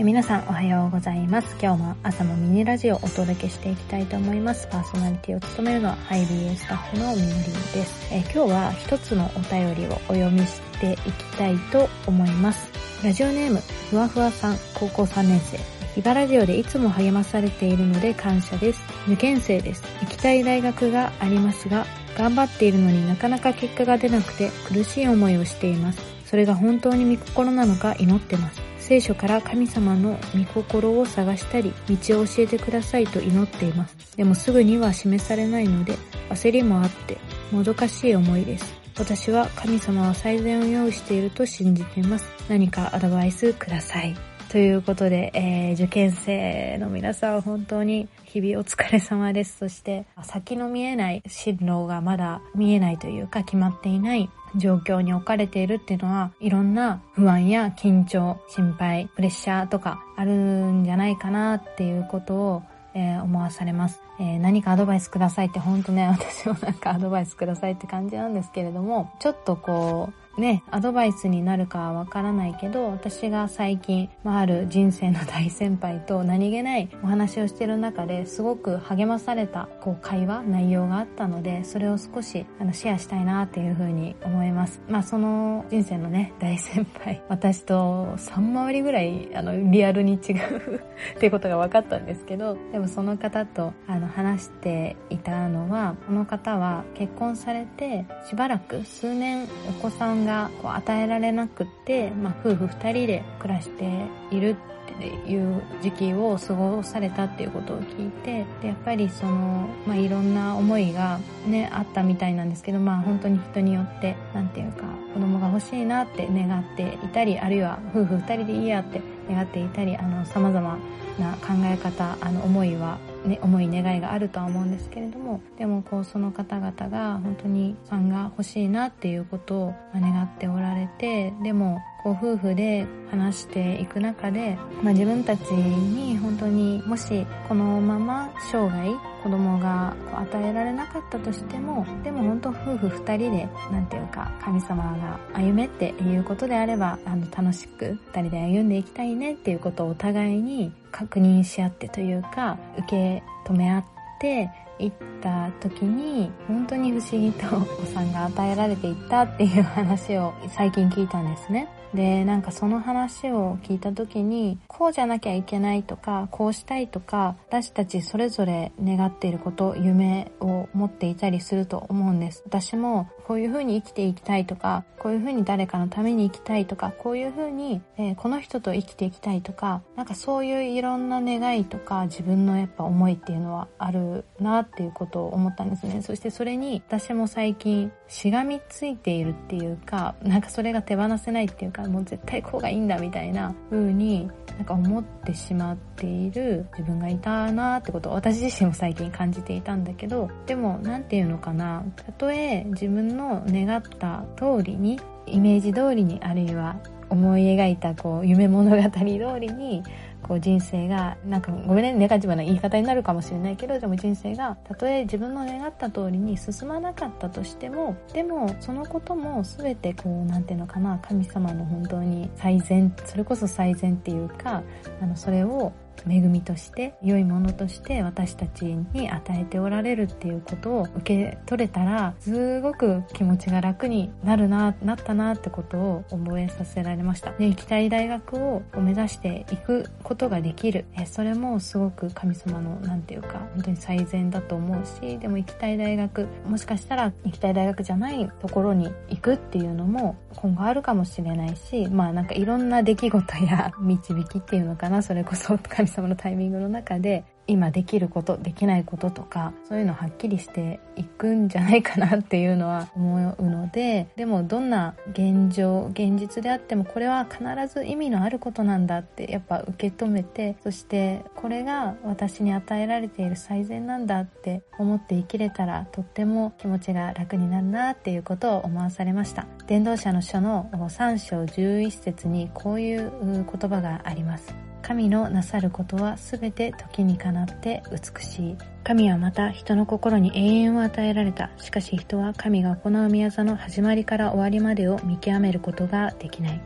え皆さんおはようございます。今日も朝のミニラジオをお届けしていきたいと思います。パーソナリティを務めるのはハイビースタッフのみのりです。え今日は一つのお便りをお読みしていきたいと思います。ラジオネーム、ふわふわさん、高校3年生。ヒバラジオでいつも励まされているので感謝です。受験生です。行きたい大学がありますが、頑張っているのになかなか結果が出なくて苦しい思いをしています。それが本当に御心なのか祈ってます。聖書から神様の御心を探したり、道を教えてくださいと祈っています。でもすぐには示されないので、焦りもあって、もどかしい思いです。私は神様は最善を用意していると信じています。何かアドバイスください。ということで、えー、受験生の皆さん本当に日々お疲れ様です。そして先の見えない進路がまだ見えないというか決まっていない状況に置かれているっていうのは、いろんな不安や緊張、心配、プレッシャーとかあるんじゃないかなっていうことを、えー、思わされます。えー、何かアドバイスくださいって本当ね、私もなんかアドバイスくださいって感じなんですけれども、ちょっとこう、ね、アドバイスになるかはわからないけど、私が最近、まあ、ある人生の大先輩と何気ないお話をしてる中ですごく励まされたこう会話、内容があったので、それを少しあのシェアしたいなっていうふうに思います。まあその人生のね、大先輩、私と3回りぐらいあのリアルに違う っていうことが分かったんですけど、でもその方とあの話していたのは、この方は結婚されてしばらく数年お子さんこう与えられなくって、まあ、夫婦二人で暮らしているっていう時期を過ごされたっていうことを聞いてでやっぱりその、まあ、いろんな思いがねあったみたいなんですけどまあ本当に人によって何て言うか子供が欲しいなって願っていたりあるいは夫婦二人でいいやって願っていたりあの様々な考え方あの思いはね、重い願いがあるとは思うんですけれどもでもこうその方々が本当にさんが欲しいなっていうことを願っておられてでもこう夫婦で話していく中で、まあ、自分たちに本当にもしこのまま生涯子供が与えられなかったとしてもでも本当夫婦二人で何ていうか神様が歩めっていうことであればあの楽しく二人で歩んでいきたいねっていうことをお互いに確認し合ってというか受け止め合って行った時に本当に不思議とお子さんが与えられていったっていう話を最近聞いたんですね。で、なんかその話を聞いた時に、こうじゃなきゃいけないとか、こうしたいとか、私たちそれぞれ願っていること、夢を持っていたりすると思うんです。私もこういう風に生きていきたいとか、こういう風に誰かのために生きたいとか、こういう風に、えー、この人と生きていきたいとか、なんかそういういろんな願いとか、自分のやっぱ思いっていうのはあるなっていうことを思ったんですね。そしてそれに私も最近しがみついているっていうか、なんかそれが手放せないっていうか、もう絶対こうがいいんだみたいな風になんか思ってしまっている自分がいたなってことを私自身も最近感じていたんだけど、でも何て言うのかな、たとえ自分の願った通りに、イメージ通りにあるいは思い描いたこう夢物語通りにこう人生が、なんかごめんね、ネガティブな言い方になるかもしれないけど、でも人生が、たとえ自分の願った通りに進まなかったとしても、でもそのことも全てこう、なんていうのかな、神様の本当に最善、それこそ最善っていうか、あの、それを恵みとして良いものとして私たちに与えておられるっていうことを受け取れたらすごく気持ちが楽になるななったなってことを覚えさせられました。で行きたい大学を目指していくことができる。えそれもすごく神様の何て言うか本当に最善だと思うしでも行きたい大学もしかしたら行きたい大学じゃないところに行くっていうのも今後あるかもしれないしまあなんかいろんな出来事や 導きっていうのかなそれこそ神様のタイミングの中で今できることできないこととかそういうのはっきりしていくんじゃないかなっていうのは思うのででもどんな現状現実であってもこれは必ず意味のあることなんだってやっぱ受け止めてそしてこれが私に与えられている最善なんだって思って生きれたらとっても気持ちが楽になるなっていうことを思わされました。伝道者の書の3章11節にこういう言葉があります。神のなさることはすべて時にかなって美しい。神はまた人の心に永遠を与えられた。しかし人は神が行う宮座の始まりから終わりまでを見極めることができない。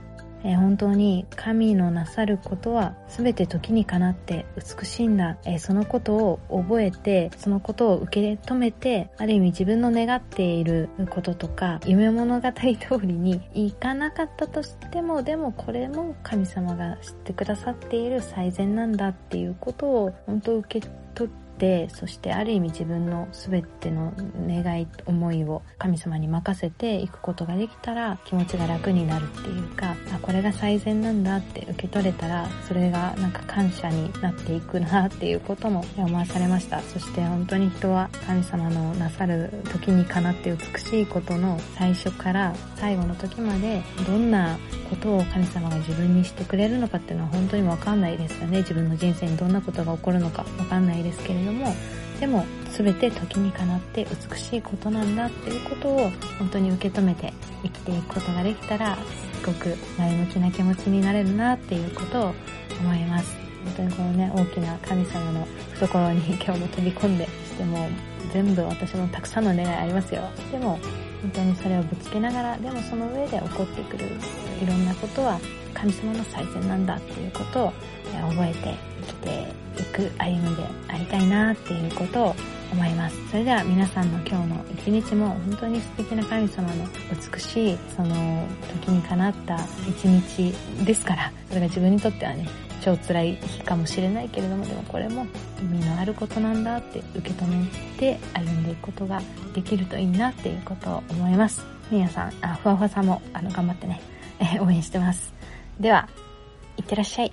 えー、本当に神のなさることは全て時にかなって美しいんだ、えー、そのことを覚えてそのことを受け止めてある意味自分の願っていることとか夢物語通りにいかなかったとしてもでもこれも神様が知ってくださっている最善なんだっていうことを本当受け取ってそしてある意味自分の全ての願い思いを神様に任せていくことができたら気持ちが楽になるっていうかあこれが最善なんだって受け取れたらそれがなんか感謝になっていくなっていうことも思わされました。そして本当に人は神様のなさる時にかなって美しいことの最初から最後の時までどんなことを神様が自分にしてくれるのかっていうのは本当にわかんないですよね。自分の人生にどんなことが起こるのかわかんないですけれども。でも全て時にかなって美しいことなんだっていうことを本当に受け止めて生きていくことができたらすごく前向きな気持ちになれるなっていうことを思います。本当にこのね大きな神様の懐に今日も飛び込んでしても全部私もたくさんの願いありますよ。でも本当にそれをぶつけながらでもその上で起こってくるいろんなことは神様の最善なんだっていうことを覚えて生きていく歩みでありたいなっていうことを思います。それでは皆さんの今日の一日も本当に素敵な神様の美しいその時にかなった一日ですから、それが自分にとってはね、超辛い日かもしれないけれども、でもこれも意味のあることなんだって受け止めて歩んでいくことができるといいなっていうことを思います。みやさん、あ、ふわふわさんもあの頑張ってね、え 応援してます。では、いってらっしゃい。